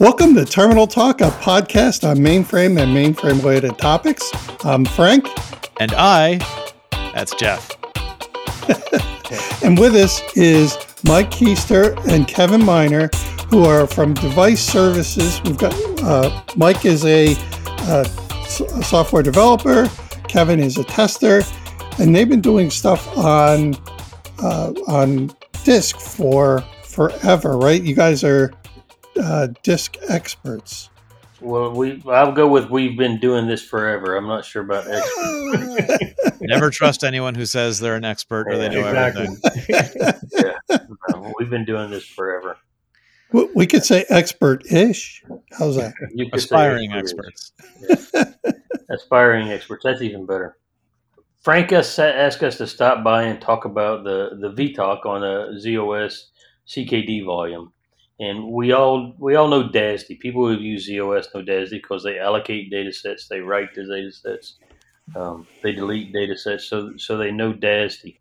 Welcome to Terminal Talk, a podcast on mainframe and mainframe related topics. I'm Frank. And I, that's Jeff. and with us is Mike Keister and Kevin Miner, who are from Device Services. We've got uh, Mike is a, uh, a software developer, Kevin is a tester, and they've been doing stuff on uh, on disk for forever, right? You guys are uh, disk experts? Well, we I'll go with we've been doing this forever. I'm not sure about expert. Never trust anyone who says they're an expert or they know exactly. everything. yeah, we've been doing this forever. We could say expert-ish. How's that? Aspiring experts. Aspiring experts. That's even better. Frank asked us to stop by and talk about the the VTOC on a ZOS CKD volume. And we all we all know DASD. People who use ZOS know DASD because they allocate data sets, they write the data sets, um, they delete data sets, so so they know DASD.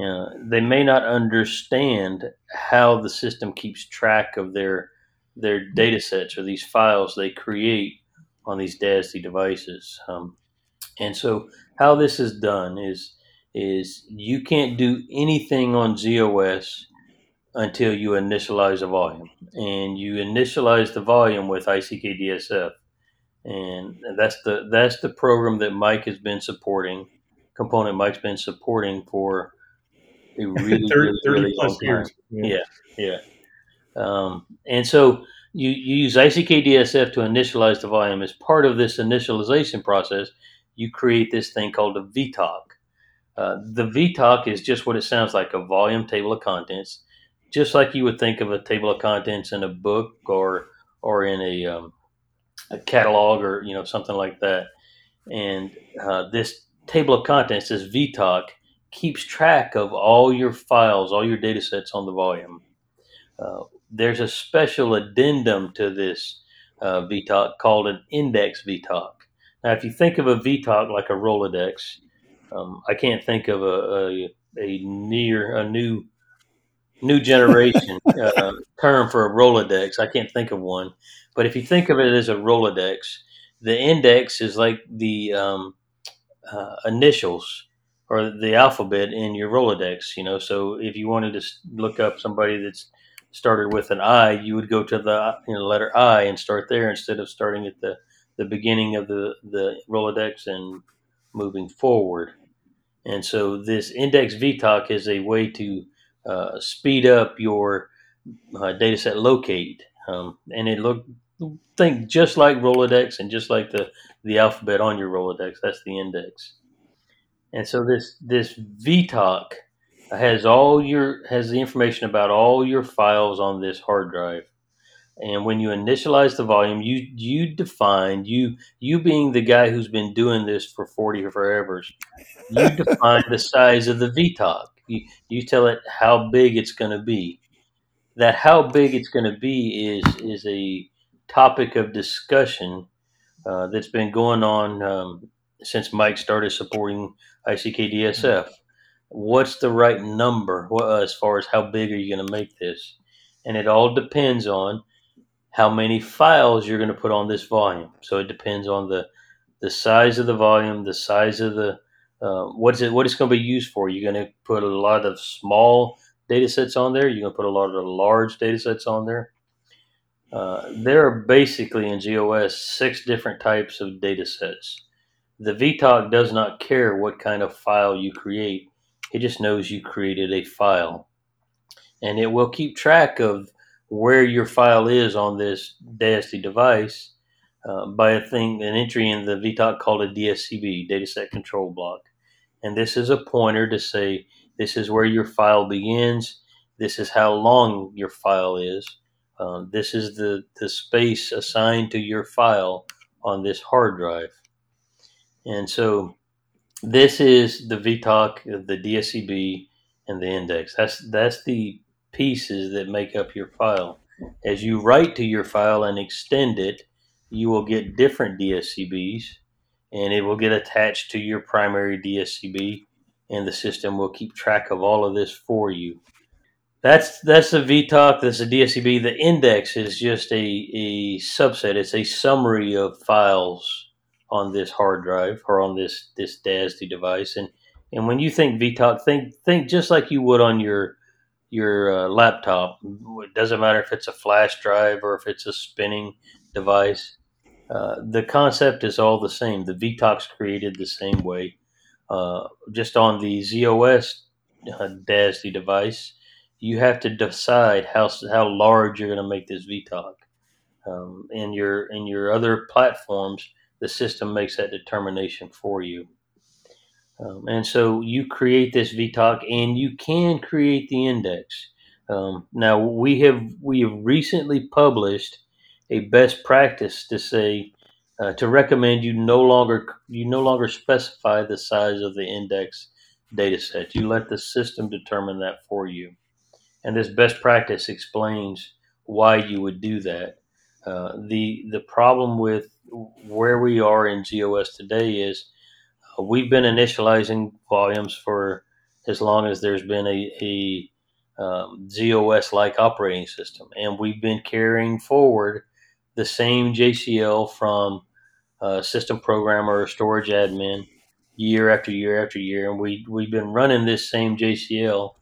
Uh, they may not understand how the system keeps track of their their data sets or these files they create on these DASD devices. Um, and so how this is done is is you can't do anything on ZOS until you initialize the volume. And you initialize the volume with ICKDSF. And that's the that's the program that Mike has been supporting, component Mike's been supporting for a really, 30, really, 30 long years. time. Yeah, yeah. yeah. Um, and so you, you use ICKDSF to initialize the volume. As part of this initialization process, you create this thing called a VTOC. Uh, the VTOC is just what it sounds like a volume table of contents just like you would think of a table of contents in a book or or in a, um, a catalog or you know something like that. And uh, this table of contents, this VTOC, keeps track of all your files, all your data sets on the volume. Uh, there's a special addendum to this uh, VTOC called an index VTOC. Now, if you think of a VTOC like a Rolodex, um, I can't think of a, a, a near a new new generation uh, term for a Rolodex. I can't think of one, but if you think of it as a Rolodex, the index is like the um, uh, initials or the alphabet in your Rolodex. You know, so if you wanted to look up somebody that's started with an I, you would go to the you know, letter I and start there instead of starting at the the beginning of the the Rolodex and moving forward. And so this index VTOC is a way to uh, speed up your uh, data set locate. Um, and it look think just like Rolodex and just like the, the alphabet on your Rolodex. That's the index. And so this this VTOC has all your has the information about all your files on this hard drive. And when you initialize the volume, you you define you you being the guy who's been doing this for forty or forever, you define the size of the VTOC. You, you tell it how big it's going to be. That how big it's going to be is is a topic of discussion uh, that's been going on um, since Mike started supporting ICKDSF. What's the right number uh, as far as how big are you going to make this? And it all depends on how many files you're going to put on this volume. So it depends on the the size of the volume, the size of the uh, what's it? What it's going to be used for? You're going to put a lot of small data sets on there. You're going to put a lot of large data sets on there. Uh, there are basically in ZOS six different types of data sets. The VTOC does not care what kind of file you create. It just knows you created a file. And it will keep track of where your file is on this DASD device uh, by a thing, an entry in the VTOC called a DSCB, Dataset Control Block. And this is a pointer to say this is where your file begins, this is how long your file is, um, this is the, the space assigned to your file on this hard drive. And so this is the VTOC, the DSCB, and the index. That's that's the pieces that make up your file. As you write to your file and extend it, you will get different DSCBs and it will get attached to your primary DSCB and the system will keep track of all of this for you. That's that's the VTOC. That's the DSCB. The index is just a, a subset. It's a summary of files on this hard drive or on this this DASD device. And and when you think VTOC, think think just like you would on your your uh, laptop. It doesn't matter if it's a flash drive or if it's a spinning device. Uh, the concept is all the same. The VTOC's created the same way. Uh, just on the ZOS uh, DASD device, you have to decide how how large you're going to make this VTOC. Um, in your in your other platforms, the system makes that determination for you. Um, and so you create this VTOC, and you can create the index. Um, now we have we have recently published a best practice to say uh, to recommend you no longer you no longer specify the size of the index data set. You let the system determine that for you. And this best practice explains why you would do that. Uh, the the problem with where we are in ZOS today is uh, we've been initializing volumes for as long as there's been a, a um, ZOS like operating system, and we've been carrying forward the same JCL from uh, system programmer or storage admin year after year after year, and we we've been running this same JCL,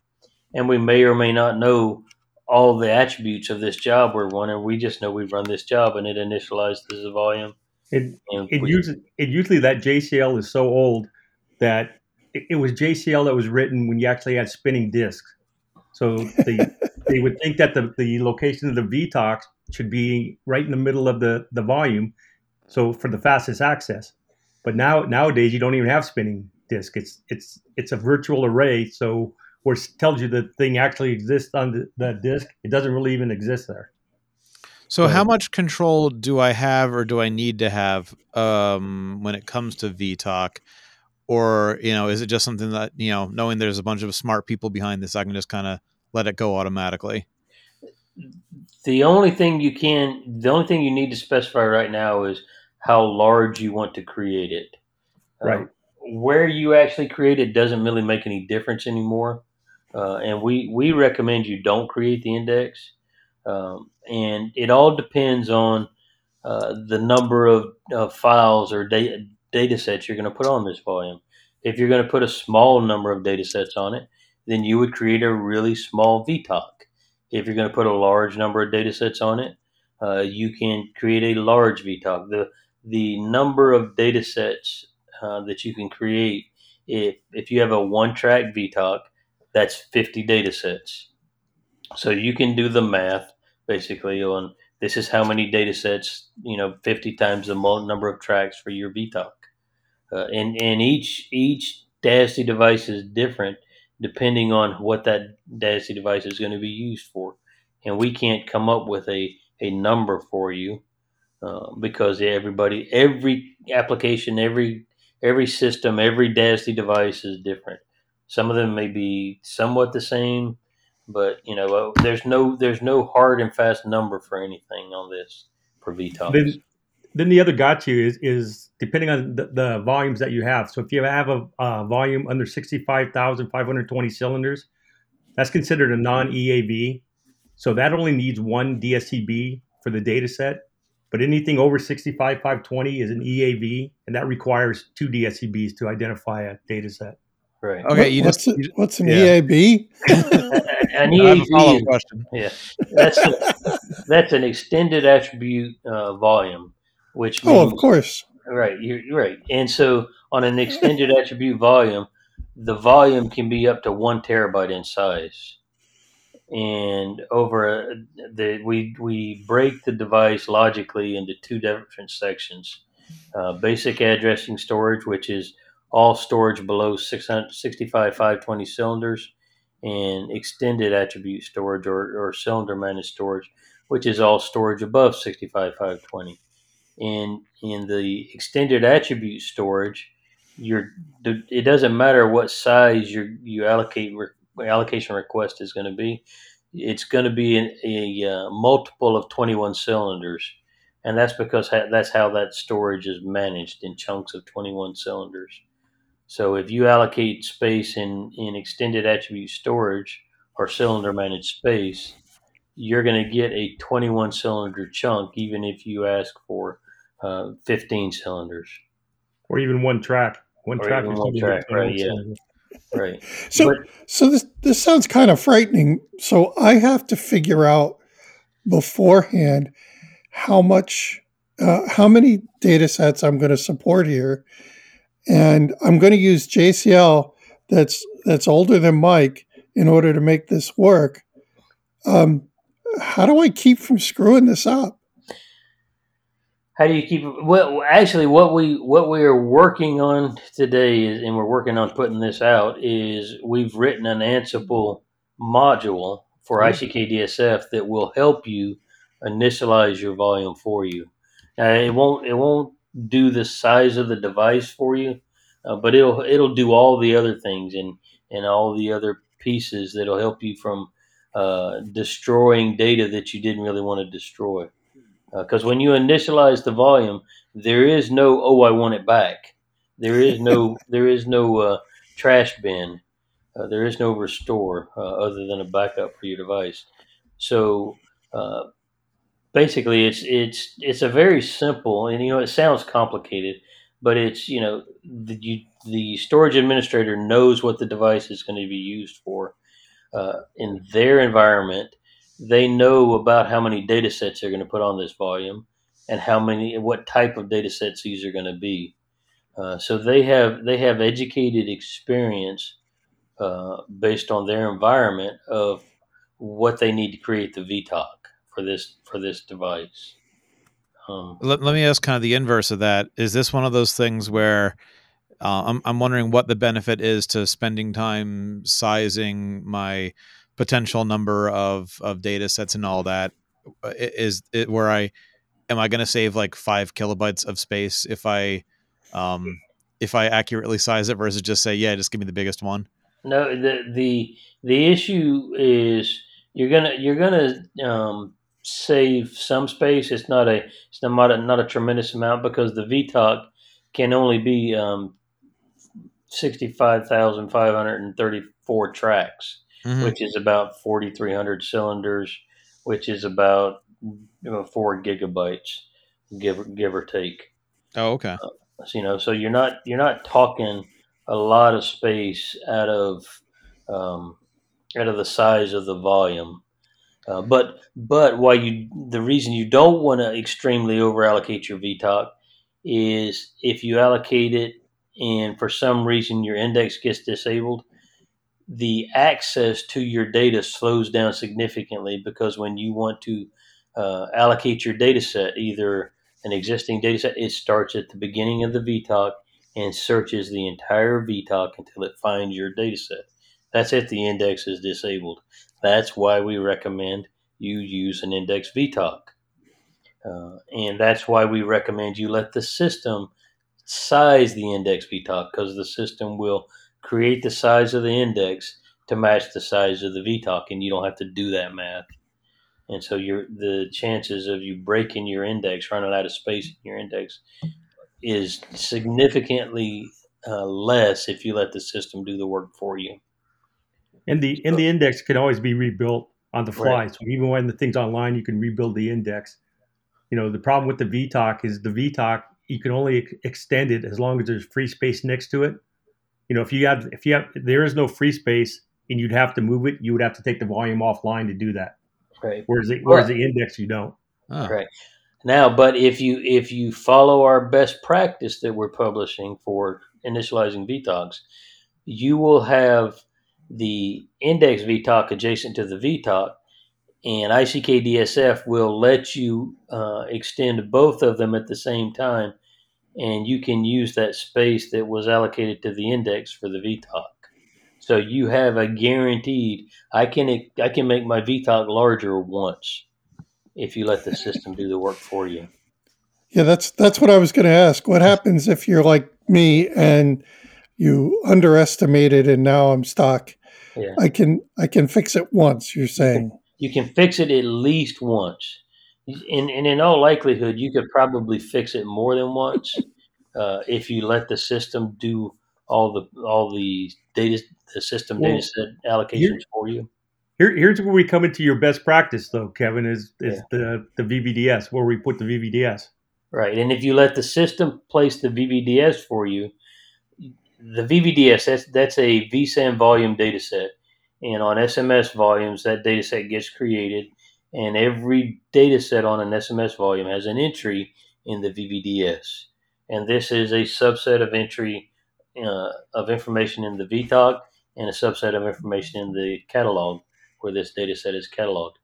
and we may or may not know all the attributes of this job we're running. We just know we've run this job, and it initialized the volume. It it we, usually it usually that JCL is so old that it, it was JCL that was written when you actually had spinning disks. So they they would think that the, the location of the VTOC should be right in the middle of the, the volume, so for the fastest access. But now nowadays you don't even have spinning disk. It's it's it's a virtual array. So where it tells you the thing actually exists on the, the disk, it doesn't really even exist there. So, how much control do I have, or do I need to have um, when it comes to VTOC? Or you know, is it just something that you know, knowing there's a bunch of smart people behind this, I can just kind of let it go automatically? The only thing you can, the only thing you need to specify right now is how large you want to create it. Right. Um, where you actually create it doesn't really make any difference anymore. Uh, and we, we recommend you don't create the index. Um, and it all depends on uh, the number of, of files or data, data sets you're going to put on this volume. If you're going to put a small number of data sets on it, then you would create a really small VTOC. If you're going to put a large number of data sets on it, uh, you can create a large VTOC. The the number of data sets uh, that you can create if, if you have a one track VTOC, that's 50 data sets. So you can do the math basically on this is how many data sets, you know, 50 times the number of tracks for your VTOC. Uh, and, and each, each DASD device is different depending on what that DASD device is going to be used for. And we can't come up with a, a number for you uh, because everybody, every application, every every system, every DASD device is different. Some of them may be somewhat the same, but you know, uh, there's no there's no hard and fast number for anything on this for VTOCs. Then, then the other got you is is depending on the, the volumes that you have. So if you have a, a volume under sixty five thousand five hundred twenty cylinders, that's considered a non EAV. So that only needs one DSCB for the data set but anything over 65 520 is an EAV, and that requires two DSCBs to identify a data set. Right. Okay. You what's, just, a, what's an yeah. EAV? an EAV. Is, question. Yeah. That's a, that's an extended attribute uh, volume, which means, oh, of course. Right. You're, right. And so on an extended attribute volume, the volume can be up to one terabyte in size and over the we we break the device logically into two different sections uh, basic addressing storage which is all storage below 665 520 cylinders and extended attribute storage or, or cylinder managed storage which is all storage above 65 520 and in the extended attribute storage you're it doesn't matter what size your you allocate allocation request is going to be. It's going to be a uh, multiple of 21 cylinders. And that's because ha- that's how that storage is managed in chunks of 21 cylinders. So if you allocate space in, in extended attribute storage or cylinder managed space, you're going to get a 21 cylinder chunk, even if you ask for uh, 15 cylinders. Or even one track. One Or track one track, right, yeah. cylinders. Right. So, But- so this this sounds kind of frightening. So I have to figure out beforehand how much, uh, how many data sets I'm going to support here, and I'm going to use JCL that's that's older than Mike in order to make this work. Um, how do I keep from screwing this up? How do you keep well? Actually, what we what we are working on today is, and we're working on putting this out is we've written an Ansible module for ICKDSF that will help you initialize your volume for you. Now, it won't it won't do the size of the device for you, uh, but it'll it'll do all the other things and and all the other pieces that'll help you from uh, destroying data that you didn't really want to destroy because when you initialize the volume, there is no oh I want it back. There is no there is no uh, trash bin. Uh, there is no restore uh, other than a backup for your device. So uh, basically, it's it's it's a very simple and you know it sounds complicated, but it's you know the you, the storage administrator knows what the device is going to be used for uh, in their environment they know about how many data sets they're going to put on this volume and how many what type of data sets these are going to be uh, so they have they have educated experience uh, based on their environment of what they need to create the VTOC for this for this device um, Let, let me ask kind of the inverse of that. Is this one of those things where uh, I'm, I'm wondering what the benefit is to spending time sizing my potential number of, of data sets and all that is it where I am I going to save like five kilobytes of space if I um, if I accurately size it versus just say yeah, just give me the biggest one? No, the the the issue is you're gonna you're gonna um, save some space. It's not a it's not a, not a tremendous amount because the VTOC can only be um, sixty five thousand five hundred and thirty four tracks, Mhm. which is about forty three hundred cylinders, which is about you know, four gigabytes, give give or take. Oh, okay. So, you know, so you're not you're not talking a lot of space out of um, out of the size of the volume. Uh, but but why you the reason you don't want to extremely over allocate your VTOC is if you allocate it and for some reason your index gets disabled, the access to your data slows down significantly because when you want to uh, allocate your data set, either an existing data set, it starts at the beginning of the VTOC and searches the entire VTOC until it finds your data set. That's if the index is disabled. That's why we recommend you use an index VTOC. Uh, and that's why we recommend you let the system size the index VTOC because the system will create the size of the index to match the size of the VTOC, and you don't have to do that math. And so your the chances of you breaking your index, running out of space in your index, is significantly uh, less if you let the system do the work for you. And the and the index can always be rebuilt on the fly. Right. So even when the thing's online, you can rebuild the index. You know, the problem with the VTOC is the VTOC you can only extend it as long as there's free space next to it. You know, if you have if you have there is no free space and you'd have to move it, you would have to take the volume offline to do that. Right. Whereas the, whereas the index you don't. Oh. Right. Now, but if you if you follow our best practice that we're publishing for initializing VTOCs, you will have the index VTOC adjacent to the VTOC, and ICKDSF will let you uh, extend both of them at the same time, and you can use that space that was allocated to the index for the VTOC. So you have a guaranteed. I can I can make my VTOC larger once if you let the system do the work for you. Yeah, that's that's what I was going to ask. What happens if you're like me and you underestimated and now I'm stuck? Yeah. I can I can fix it once. You're saying. You can fix it at least once, and, and in all likelihood, you could probably fix it more than once uh, if you let the system do all the all the data the system Well, data set allocations for you. Here, here's where we come into your best practice, though, Kevin, is, is yeah. the, the VVDS, where we put the VVDS. Right. And if you let the system place the VVDS for you, the VVDS, that's, that's a VSAM volume data set. And on SMS volumes, that data set gets created. And every data set on an SMS volume has an entry in the VVDS. And this is a subset of entry uh, of information in the VTOC and a subset of information in the catalog where this data set is cataloged.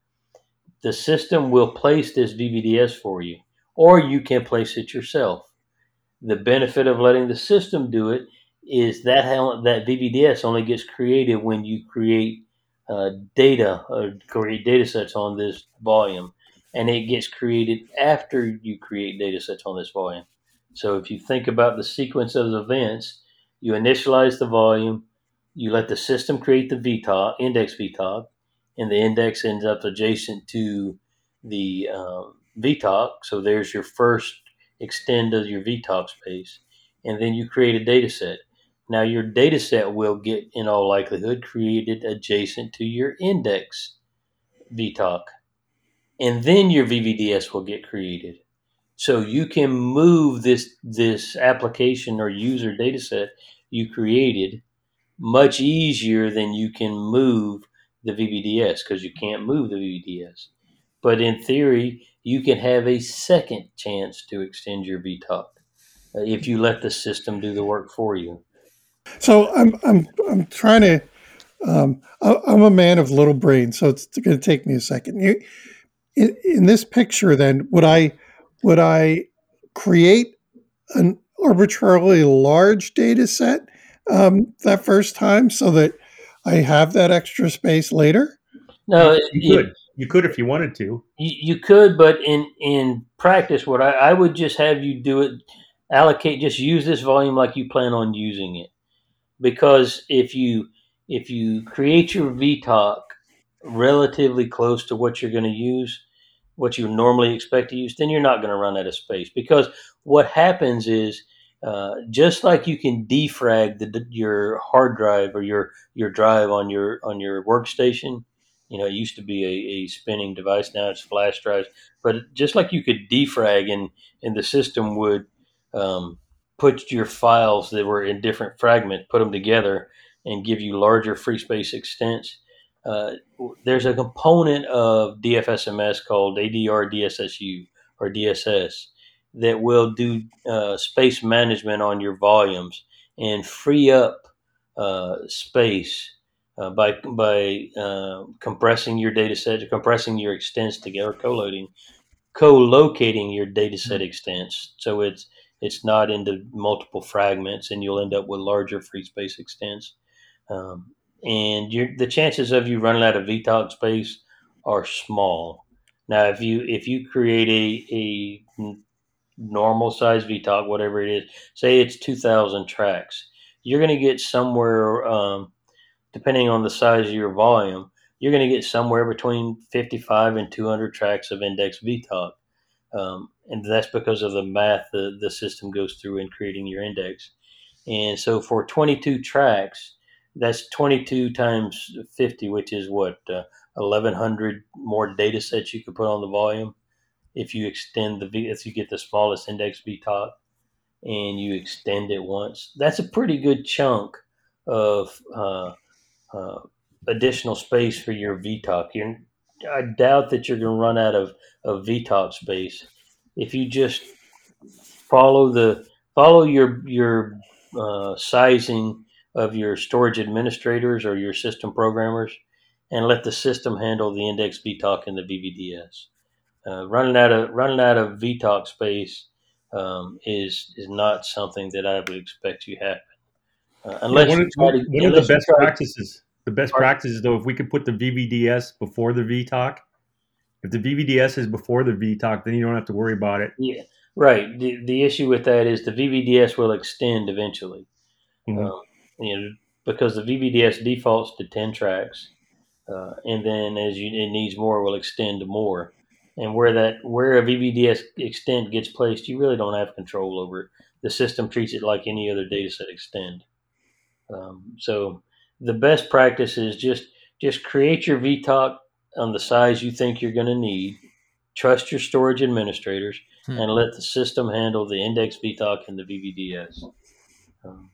The system will place this VVDS for you, or you can place it yourself. The benefit of letting the system do it is that that VVDS only gets created when you create uh, data or create data sets on this volume, and it gets created after you create data sets on this volume. So if you think about the sequence of events, you initialize the volume, you let the system create the VTOC, index VTOC, and the index ends up adjacent to the VTOC. So there's your first extend of your VTOC space. And then you create a data set. Now your data set will get, in all likelihood, created adjacent to your index VTOC. And then your VVDS will get created. So you can move this this application or user data set you created much easier than you can move the VVDS because you can't move the VVDS. But in theory, you can have a second chance to extend your VTOC uh, if you let the system do the work for you. So I'm I'm I'm trying to. Um, I'm a man of little brain, so it's going to take me a second. You, in, in this picture, then would I would I create an arbitrarily large data set um, that first time so that I have that extra space later? No, you could. You could if you wanted to. You, you could, but in in practice, what I, I would just have you do it, allocate, just use this volume like you plan on using it, because if you if you create your VTOC relatively close to what you're going to use, what you normally expect to use, then you're not going to run out of space. Because what happens is uh, just like you can defrag the, your hard drive or your your drive on your on your workstation, you know, it used to be a, a spinning device. Now it's flash drives. But just like you could defrag and and the system would um, put your files that were in different fragments, put them together, and give you larger free space extents. Uh, there's a component of DFSMS called ADR DSSU or DSS that will do uh, space management on your volumes and free up uh, space uh, by by uh, compressing your data set, compressing your extents together, co-loading, co-locating your data set extents, so it's it's not into multiple fragments, and you'll end up with larger free space extents. Um, and the chances of you running out of VTOC space are small. Now, if you if you create a, a normal size VTOC, whatever it is, say it's 2,000 tracks, you're going to get somewhere, um, depending on the size of your volume, you're going to get somewhere between 55 and 200 tracks of index VTOC. Um, and that's because of the math the, the system goes through in creating your index. And so for 22 tracks, that's 22 times 50, which is what, uh, 1100 more data sets you could put on the volume if you extend the if you get the smallest index VTOC and you extend it once, that's a pretty good chunk of uh, uh, additional space for your VTOC. You're, I doubt that you're going to run out of, of VTOC space if you just follow the follow your your uh, sizing of your storage administrators or your system programmers and let the system handle the index VTOC and the VVDS. Uh, running out of running out of VTOC space um, is is not something that I would expect you happen. Uh, unless yeah, one, to, one of the best practices, the best practices though, if we could put the VVDS before the VTOC, if the VVDS is before the VTOC, then you don't have to worry about it. Yeah, right. The the issue with that is the VVDS will extend eventually, mm-hmm. um, you know, because the VVDS defaults to ten tracks, uh, and then as you, it needs more, will extend to more and where that where a VVDS extent gets placed, you really don't have control over it. The system treats it like any other data set extend. Um, so the best practice is just just create your VTOC on the size you think you're going to need. Trust your storage administrators Hmm. and let the system handle the index VTOC and the VVDS. Um,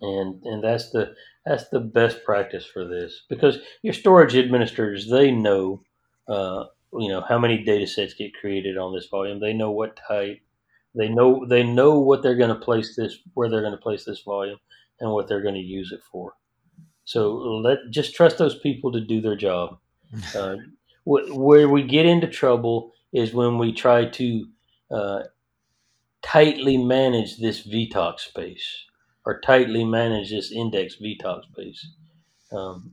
and and that's the that's the best practice for this because your storage administrators they know uh, you know how many data sets get created on this volume. They know what type. They know they know what they're going to place this where they're going to place this volume and what they're going to use it for. So let just trust those people to do their job. Uh, wh- where we get into trouble is when we try to uh, tightly manage this VTOC space or tightly manage this index VTOC space. Um,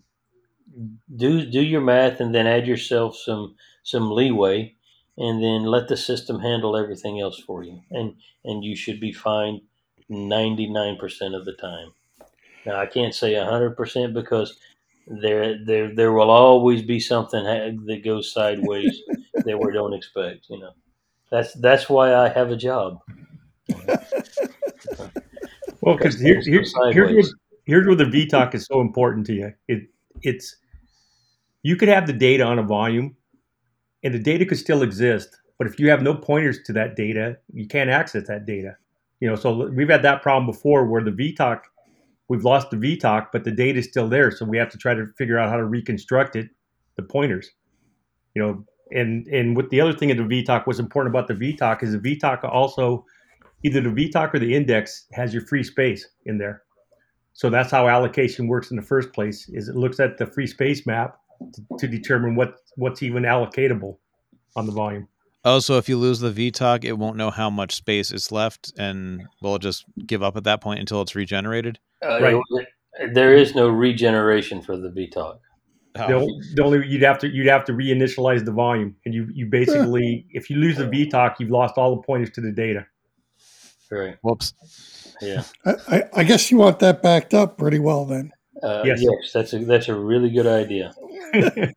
do do your math and then add yourself some some leeway, and then let the system handle everything else for you, and and you should be fine ninety nine percent of the time. Now I can't say hundred percent because there there there will always be something that goes sideways that we don't expect. You know, that's that's why I have a job. Well, because here, here, here's, here's where the VTOC is so important to you. It it's you could have the data on a volume, and the data could still exist, but if you have no pointers to that data, you can't access that data. You know, so we've had that problem before where the VTOC, we've lost the VTOC, but the data is still there, so we have to try to figure out how to reconstruct it, the pointers. You know, and and what the other thing in the VTOC was important about the VTOC is the VTOC also either the VTOC or the index has your free space in there. So that's how allocation works in the first place. Is it looks at the free space map to, to determine what what's even allocatable on the volume. Oh, so if you lose the VTOC, it won't know how much space is left, and will just give up at that point until it's regenerated? Uh, right. There is no regeneration for the VTOC. Oh. The, the, only you'd have to you'd have to reinitialize the volume, and you you basically if you lose the VTOC, you've lost all the pointers to the data. Right. Whoops. Yeah. I, I guess you want that backed up pretty well then. Uh, yes. yes, that's a that's a really good idea.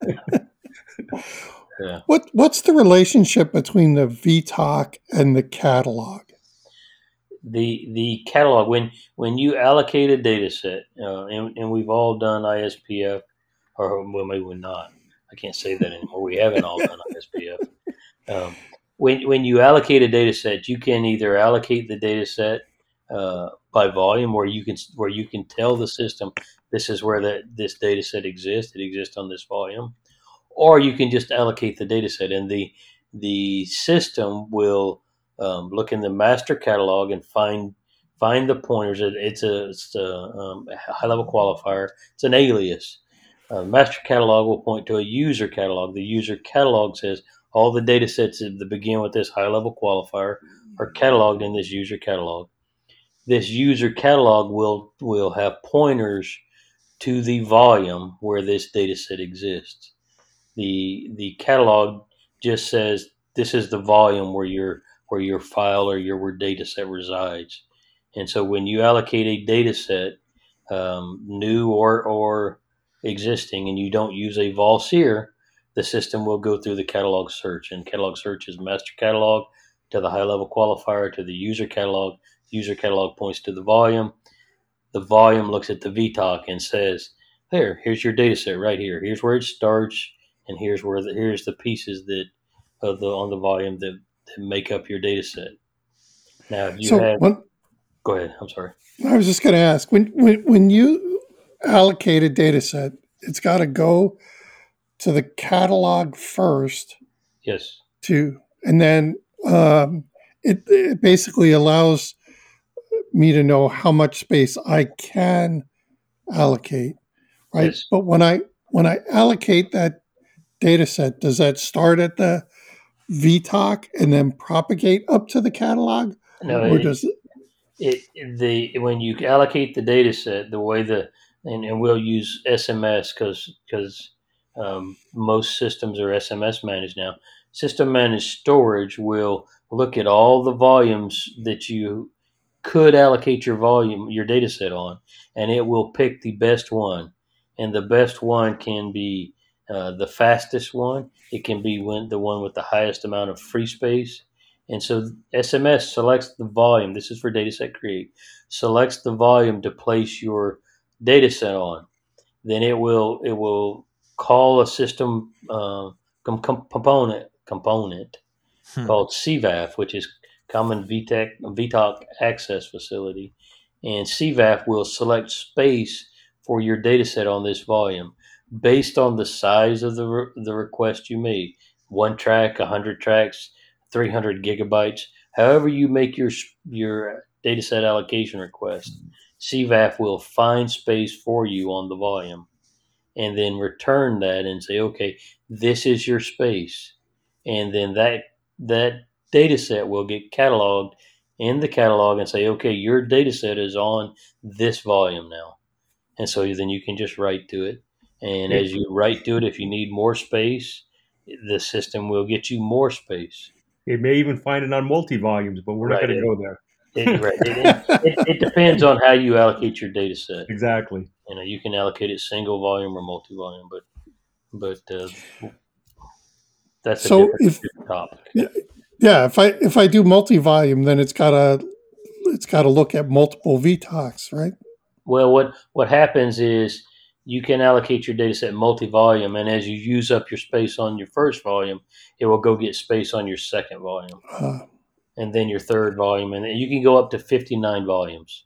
yeah. What what's the relationship between the VTOC and the catalog? The the catalog when when you allocate a data set, uh, and, and we've all done ISPF, or well maybe we're not. I can't say that anymore. We haven't all done ISPF. Um, when when you allocate a data set, you can either allocate the data set uh, by volume, where you can where you can tell the system this is where that this data set exists. It exists on this volume, or you can just allocate the data set, and the the system will um, look in the master catalog and find find the pointers. It's a, it's a, um, high level qualifier. It's an alias. Uh, master catalog will point to a user catalog. The user catalog says all the data sets that begin with this high level qualifier are cataloged in this user catalog. This user catalog will will have pointers to the volume where this data set exists. The the catalog just says this is the volume where your where your file or your data set resides. And so when you allocate a data set, um, new or or existing, and you don't use a VOLSER, the system will go through the catalog search. And catalog search is master catalog to the high level qualifier to the user catalog. User catalog points to the volume. The volume looks at the VTOC and says, "There, here's your data set right here. Here's where it starts, and here's where the, here's the pieces that of the on the volume that, that make up your data set." Now, if you so have, when, go ahead. I'm sorry. I was just going to ask when, when when you allocate a data set, it's got to go to the catalog first. Yes. To and then um, it, it basically allows me to know how much space I can allocate, right? Yes. But when I when I allocate that data set, does that start at the VTOC and then propagate up to the catalog, No, or it, does it? it the when you allocate the data set, the way the and, and we'll use SMS because because um, most systems are SMS managed now. System managed storage will look at all the volumes that you could allocate your volume, your data set on, and it will pick the best one. And the best one can be uh, the fastest one. It can be when, the one with the highest amount of free space. And so SMS selects the volume. This is for data set create. Selects the volume to place your data set on then it will it will call a system uh, com- component component hmm. called CVAF, which is Common VTech VTOC Access Facility, and CVAF will select space for your data set on this volume based on the size of the re- the request you made. One track, hundred tracks, three hundred gigabytes. However, you make your your data set allocation request, CVAF will find space for you on the volume and then return that and say, okay, this is your space. And then that that data set will get cataloged in the catalog and say, okay, your data set is on this volume now. And so then you can just write to it. And as you write to it, if you need more space, the system will get you more space. It may even find it on multi volumes, but we're right. not going to go there. It, right. It, it, it, depends on how you allocate your data set. Exactly. You know, you can allocate it single volume or multi volume, but but uh, that's a so different, if, topic. Yeah, yeah, if I if I do multi volume, then it's got to it's got to look at multiple VTOCs, right? Well, what what happens is you can allocate your data set multi volume, and as you use up your space on your first volume, it will go get space on your second volume. Uh, and then your third volume, and you can go up to 59 volumes.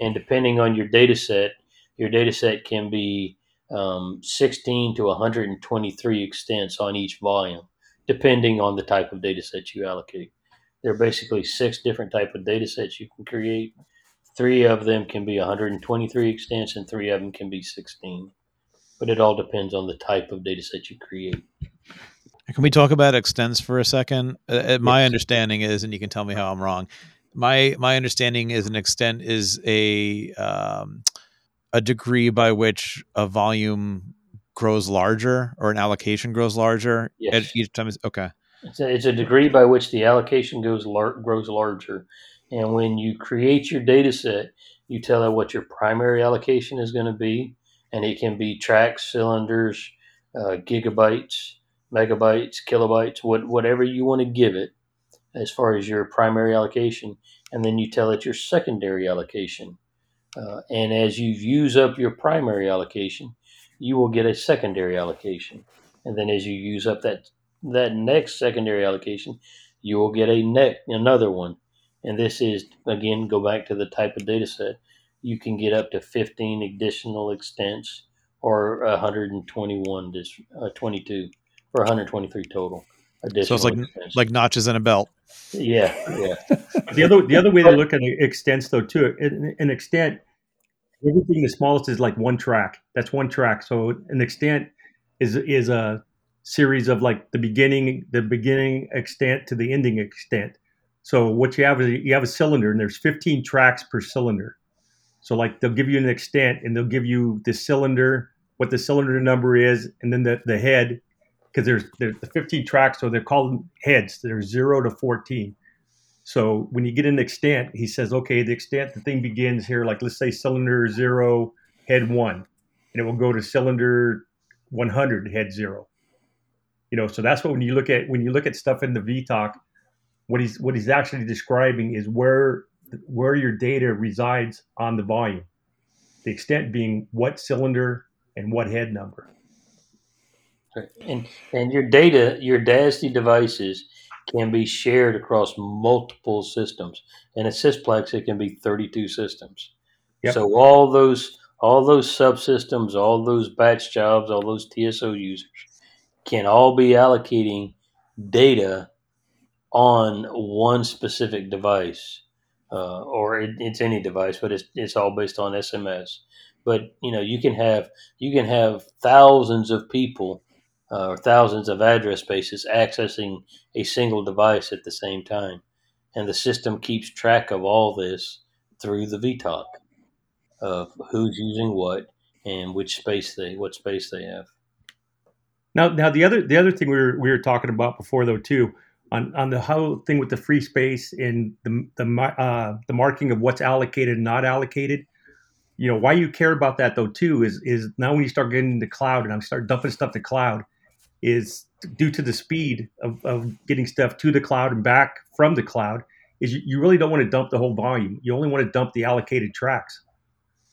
And depending on your data set, your data set can be um, 16 to 123 extents on each volume, depending on the type of data set you allocate. There are basically six different type of data sets you can create. Three of them can be 123 extents, and three of them can be 16. But it all depends on the type of data set you create. Can we talk about extents for a second? Uh, uh my understanding is, and you can tell me how I'm wrong. My my understanding is an extent is a um, a degree by which a volume grows larger or an allocation grows larger. Yes. Each time is okay. It's a, it's a degree by which the allocation goes lar- grows larger, and when you create your data set, you tell it what your primary allocation is going to be, and it can be tracks, cylinders, uh, gigabytes megabytes, kilobytes, what, whatever you want to give it as far as your primary allocation. And then you tell it your secondary allocation. Uh, and as you use up your primary allocation, you will get a secondary allocation. And then as you use up that that next secondary allocation, you will get a next another one. And this is again go back to the type of data set. You can get up to 15 additional extents or 121 uh, 22 for 123 total. So it's like expense. like notches in a belt. Yeah, yeah. the other the other way to look at extents though too. An extent, everything the smallest is like one track. That's one track. So an extent is is a series of like the beginning the beginning extent to the ending extent. So what you have is you have a cylinder and there's 15 tracks per cylinder. So like they'll give you an extent and they'll give you the cylinder, what the cylinder number is, and then the, the head, because there's there's the 15 tracks, so they're called heads. They're zero to 14. So when you get an extent, he says, okay, the extent the thing begins here, like let's say cylinder zero, head one, and it will go to cylinder 100, head zero. You know, so that's what when you look at when you look at stuff in the VTOC, what he's what he's actually describing is where where your data resides on the volume. The extent being what cylinder and what head number. And and your data, your DASD devices can be shared across multiple systems. And a Sysplex, it can be 32 systems. Yep. So all those all those subsystems, all those batch jobs, all those TSO users can all be allocating data on one specific device, uh, or it, it's any device, but it's it's all based on SMS. But you know, you can have you can have thousands of people uh, or thousands of address spaces accessing a single device at the same time. And the system keeps track of all this through the VTOC of who's using what and which space they what space they have. Now, now the other the other thing we were we were talking about before though too on on the whole thing with the free space and the the uh, the marking of what's allocated and not allocated you know why you care about that though too is is now when you start getting into cloud and I'm start dumping stuff to cloud, is due to the speed of, of getting stuff to the cloud and back from the cloud is you, you really don't want to dump the whole volume. You only want to dump the allocated tracks.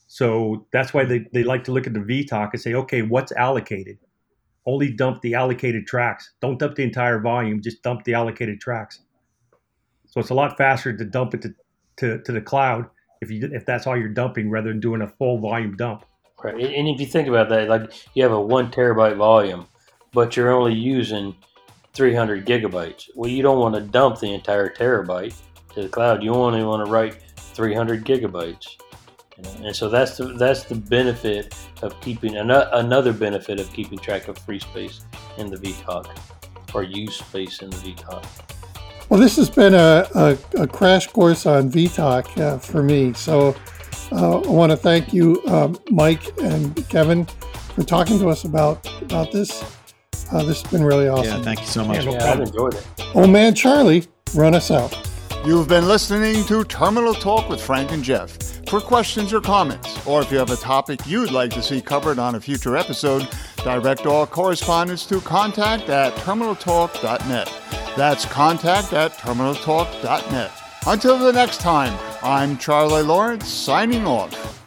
So that's why they, they like to look at the VTOC and say, okay, what's allocated? Only dump the allocated tracks. Don't dump the entire volume, just dump the allocated tracks. So it's a lot faster to dump it to, to, to the cloud if you if that's all you're dumping rather than doing a full volume dump. Right. And if you think about that, like you have a one terabyte volume, but you're only using 300 gigabytes. Well, you don't want to dump the entire terabyte to the cloud. You only want to write 300 gigabytes. You know? And so that's the that's the benefit of keeping another benefit of keeping track of free space in the VTOC or use space in the VTOC. Well, this has been a, a, a crash course on VTOC uh, for me. So uh, I want to thank you, um, Mike and Kevin, for talking to us about about this. Uh, this has been really awesome. Yeah, thank you so much. Yeah, no I've enjoyed it. Oh man, Charlie, run us out. You've been listening to Terminal Talk with Frank and Jeff. For questions or comments, or if you have a topic you'd like to see covered on a future episode, direct all correspondence to contact at terminaltalk.net. That's contact at terminaltalk.net. Until the next time, I'm Charlie Lawrence signing off.